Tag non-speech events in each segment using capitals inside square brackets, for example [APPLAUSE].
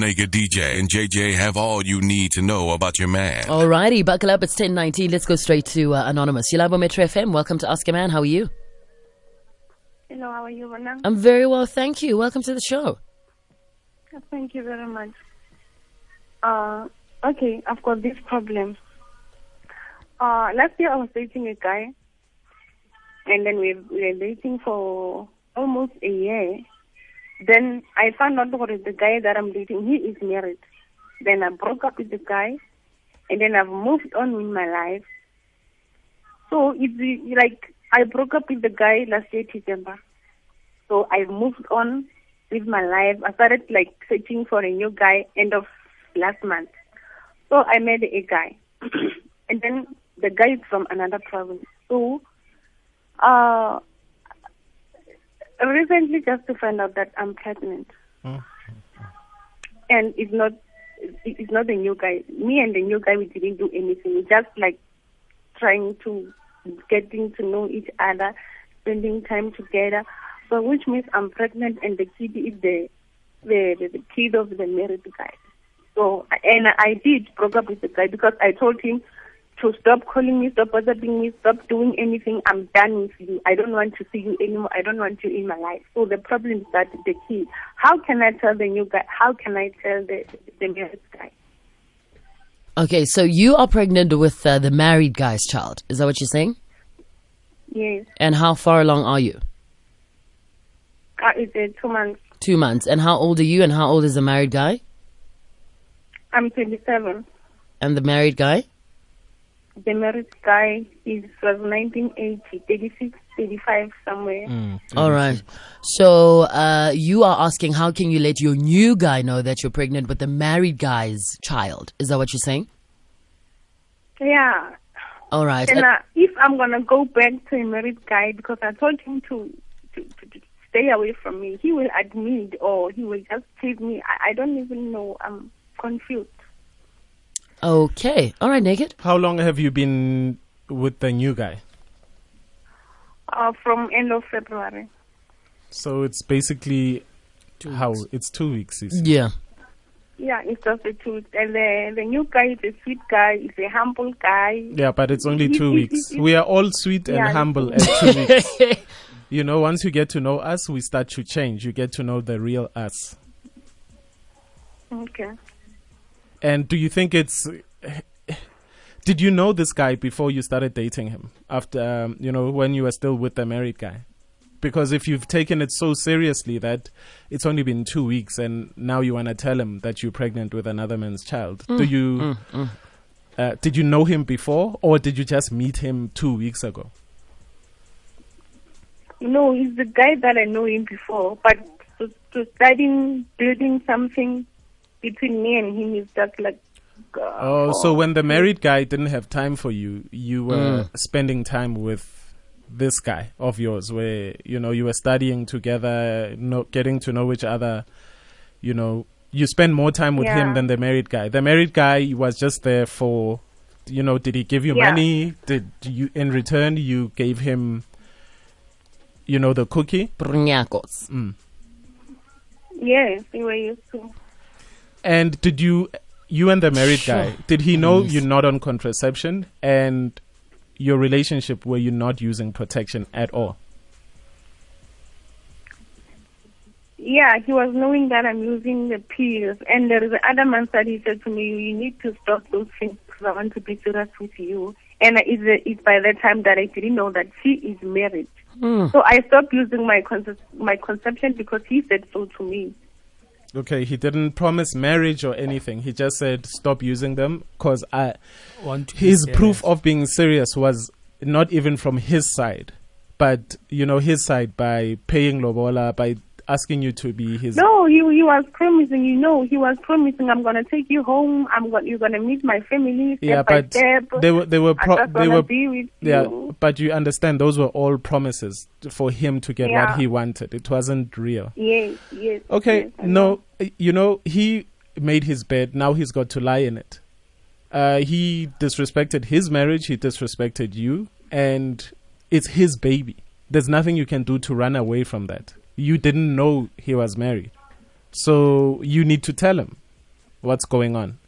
Naked DJ and JJ have all you need to know about your man. Alrighty, buckle up. It's 1019. Let's go straight to uh, Anonymous. Yilabo Metro FM. Welcome to Ask a Man. How are you? Hello, how are you, Vanna? I'm very well, thank you. Welcome to the show. Thank you very much. Uh, okay, I've got this problem. Uh, last year I was dating a guy, and then we, we were dating for almost a year. Then I found out that the guy that I'm dating, he is married. Then I broke up with the guy, and then I've moved on with my life. So it's like I broke up with the guy last year December. So I moved on with my life. I started like searching for a new guy end of last month. So I met a guy, [CLEARS THROAT] and then the guy is from another province. So, uh, recently just to find out that I'm pregnant, Mm. and it's not it's not the new guy. Me and the new guy we didn't do anything. We just like trying to getting to know each other, spending time together. So which means I'm pregnant and the kid is the the the, the kid of the married guy. So and I did broke up with the guy because I told him to stop calling me, stop bothering me, stop doing anything. I'm done with you. I don't want to see you anymore. I don't want you in my life. So the problem is that the kid. How can I tell the new guy? How can I tell the the married guy? Okay, so you are pregnant with uh, the married guy's child. Is that what you're saying? Yes, And how far along are you? uh, it's uh, two months. Two months. And how old are you and how old is the married guy? I'm 27. And the married guy? The married guy is was 1980, 36, 35 somewhere. Mm. All right. So uh, you are asking how can you let your new guy know that you're pregnant with the married guy's child? Is that what you're saying? Yeah. All right. And Uh, if I'm gonna go back to a married guy because I told him to, to, to, to stay away from me, he will admit or he will just chase me. I, I don't even know. I'm confused. Okay. All right, naked. How long have you been with the new guy? Uh, from end of February. So it's basically how it's two weeks. you said. Yeah. Yeah, it's just the truth. And the the new guy is a sweet guy. He's a humble guy. Yeah, but it's only two He- [LAUGHS] he- weeks. We are all sweet and Yeah, humble at two weeks. [LAUGHS] You know, once you get to know us, we start to change. You get to know the real us. Okay. And do you think it's? Did you know this guy before you started dating him? After um, you know when you were still with the married guy? Because if you've taken it so seriously that it's only been two weeks and now you want to tell him that you're pregnant with another man's child, do you? Uh, did you know him before, or did you just meet him two weeks ago? No, he's the guy that I know him before, but to, to starting building something between me and him is just like. Uh, Oh, so when the married guy didn't have time for you, you were spending time with this guy of yours, where you know you were studying together, no, getting to know each other. You know, you spend more time with him than the married guy. The married guy was just there for, you know, did he give you Yeah. money? Did you in return you gave him, you know, the cookie? Brnyakos. Mm. Yes, we were used to. And did you, you and the married guy, did he know you're not on contraception and your relationship were you not using protection at all? Yeah, he was knowing that I'm using the pills, and there is another man that he said to me, "You need to stop those things because I want to be serious with you." And it's, it's by that time that I didn't know that she is married. Hmm. So I stopped using my concep- my conception because he said so to me. Okay, he didn't promise marriage or anything. He just said stop using them because I Want to his proof of being serious was not even from his side, but you know his side by paying lobola by asking you to be his. No, he he was promising. You know, he was promising, "I'm gonna take you home. I'm going you're gonna meet my family step yeah, by but step. they were they were pro- they were be with yeah, you." but you understand those were all promises for him to get what he wanted. It wasn't real. Yes, yes. Okay, yes, no, you know, he made his bed, now he's got to lie in it. Uh, he disrespected his marriage, he disrespected you, and it's his baby. There's nothing you can do to run away from that. You didn't know he was married. So you need to tell him. what's going on.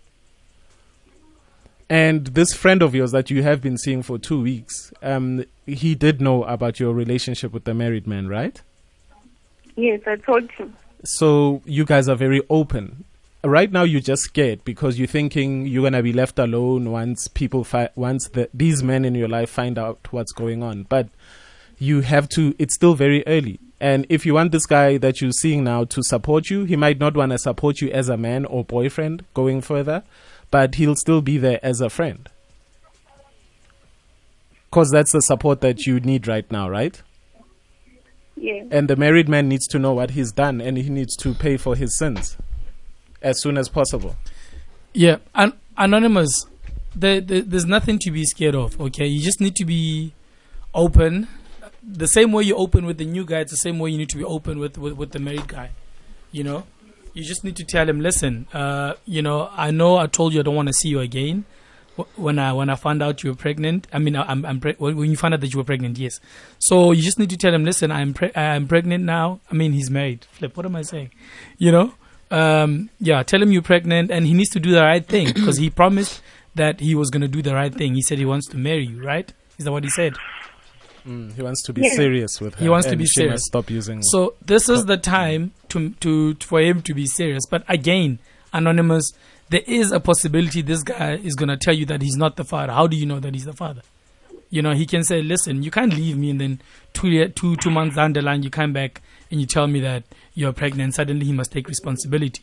And this friend of yours that you have been seeing for two weeks, um, he did know about your relationship with the married man, right? Yes, I told him. So you guys are very open. Right now, you're just scared because you're thinking you're gonna be left alone once people fi- once the, these men in your life find out what's going on. But you have to. It's still very early, and if you want this guy that you're seeing now to support you, he might not want to support you as a man or boyfriend going further, but he'll still be there as a friend. Because that's the support that you need right now, right? Yes. And the married man needs to know what he's done and he needs to pay for his sins as soon as possible. Yeah, an- anonymous. There, there, there's nothing to be scared of. Okay, you just need to be open. The same way you open with the new guy, it's the same way you need to be open with with, with the married guy. You know, you just need to tell him, listen. Uh, you know, I know I told you I don't want to see you again. When I when I found out you were pregnant, I mean I'm I'm pre- when you found out that you were pregnant, yes. So you just need to tell him, listen, I'm pre- I'm pregnant now. I mean he's married. Flip, what am I saying? You know, um, yeah, tell him you're pregnant, and he needs to do the right thing because he promised that he was going to do the right thing. He said he wants to marry you, right? Is that what he said? Mm, he wants to be Yes. serious with her. He wants to be she serious. Must stop using. So this is the time to to for him to be serious. But again, anonymous, there is a possibility this guy is going to tell you that he's not the father. How do you know that he's the father? You know, he can say, "Listen, you can't leave me," and then two year, two two months down the line, you come back and you tell me that you're pregnant. Suddenly, he must take responsibility.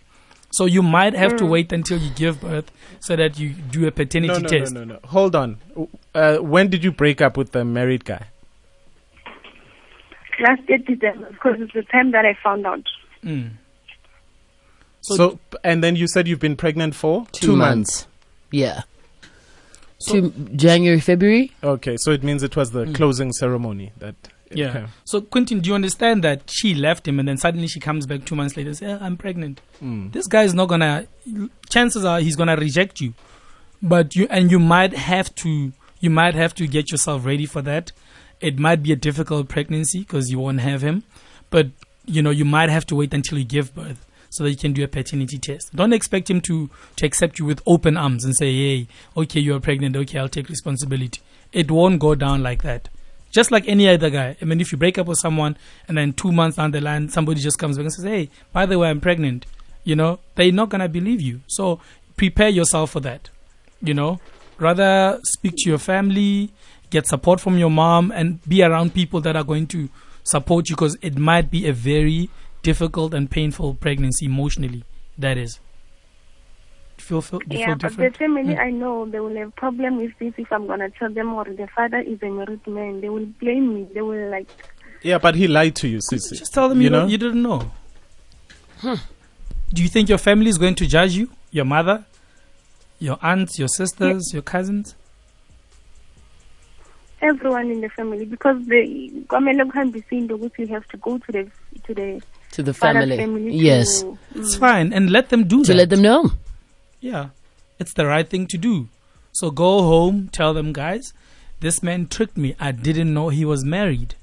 So you might have to wait until you give birth so that you do a paternity no, no, test. no, no, no. Hold on. Uh, when did you break up with the married guy? Last year December, because it's the time that I found out. Mm. So, So- and then you said you've been pregnant for Two, months. Yeah. So- Two, January, February. Okay, so it means it was the Mm. closing ceremony that. Yeah. okay. So Quentin, do you understand that she left him and then suddenly she comes back two months later and says, "Yeah, I'm pregnant. Mm. This guy is not gonna. Chances are he's gonna reject you, but you and you might have to. You might have to get yourself ready for that. It might be a difficult pregnancy because you won't have him, but you know you might have to wait until you give birth so that you can do a paternity test. Don't expect him to to accept you with open arms and say, "Hey, okay, you are pregnant. Okay, I'll take responsibility." It won't go down like that. Just like any other guy. I mean, if you break up with someone and then two months down the line, somebody just comes back and says, "Hey, by the way, I'm pregnant," you know, they're not gonna believe you. So prepare yourself for that. You know, rather speak to your family, get support from your mom, and be around people that are going to support you because it might be a very difficult and painful pregnancy emotionally. That is. Do feel, feel, do yeah, feel but the family, Mm. I know they will have problem with this if I'm gonna tell them or the father is a married man. They will blame me. They will like, Yeah, but he lied to you, Sissy. Just tell them you, You don't- know? you didn't know. Do you think your family is going to judge you? Your mother, your aunts, your sisters, your cousins? Everyone in the family because the kwamele kuhambise into ukuthi you have to go to the to the To the family. family yes. to, It's mm, fine, and let them do To that. let them know. Yeah, it's the right thing to do. So go home, tell them, guys, this man tricked me. I didn't know he was married.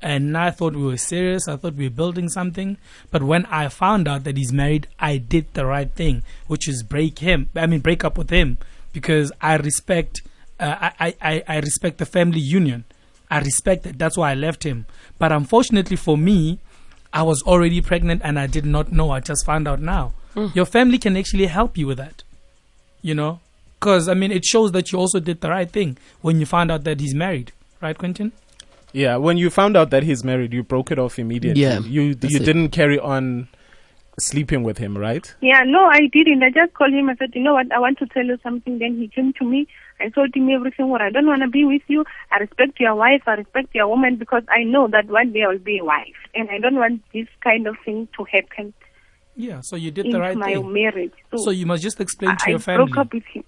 And I thought we were serious. I thought we were building something. But when I found out that he's married, I did the right thing, which is break him. I mean, break up with him because I respect, uh, I, I, I respect the family union. I respect it. That's why I left him. But unfortunately for me, I was already pregnant and I did not know. I just found out now. Your family can actually help you with that you know because i mean it shows that you also did the right thing when you found out that he's married right quentin Yeah, when you found out that he's married, you broke it off immediately. Yeah, you you it. didn't carry on sleeping with him, right? Yeah, no, I didn't. I just called him. I said, you know what? I want to tell you something. Then he came to me. I told him everything. What I don't want to be with you. I respect your wife. I respect your woman because I know that one day I'll be a wife, and I don't want this kind of thing to happen yeah so you did the right my thing marriage. So, so you must just explain to I your family I broke up with him,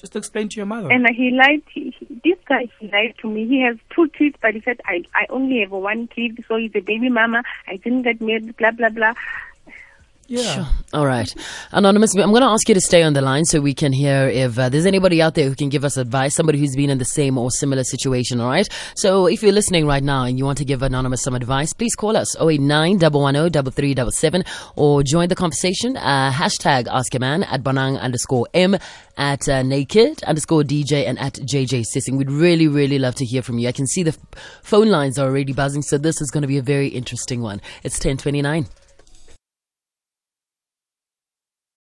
just explain to your mother and he lied. He, this guy he lied to me. He has two kids, but he said I I only have one kid, so he's a baby mama. I didn't get married. Blah blah blah. Yeah. Sure. All right. Anonymous, I'm going to ask you to stay on the line so we can hear if uh, there's anybody out there who can give us advice, somebody who's been in the same or similar situation, all right? So if you're listening right now and you want to give Anonymous some advice, please call us 089 110 or join the conversation. Uh, hashtag Ask a Man at Bonang underscore M at uh, Naked underscore DJ and at JJ Sissing. We'd really, really love to hear from you. I can see the f- phone lines are already buzzing, so this is going to be a very interesting one. It's 1029.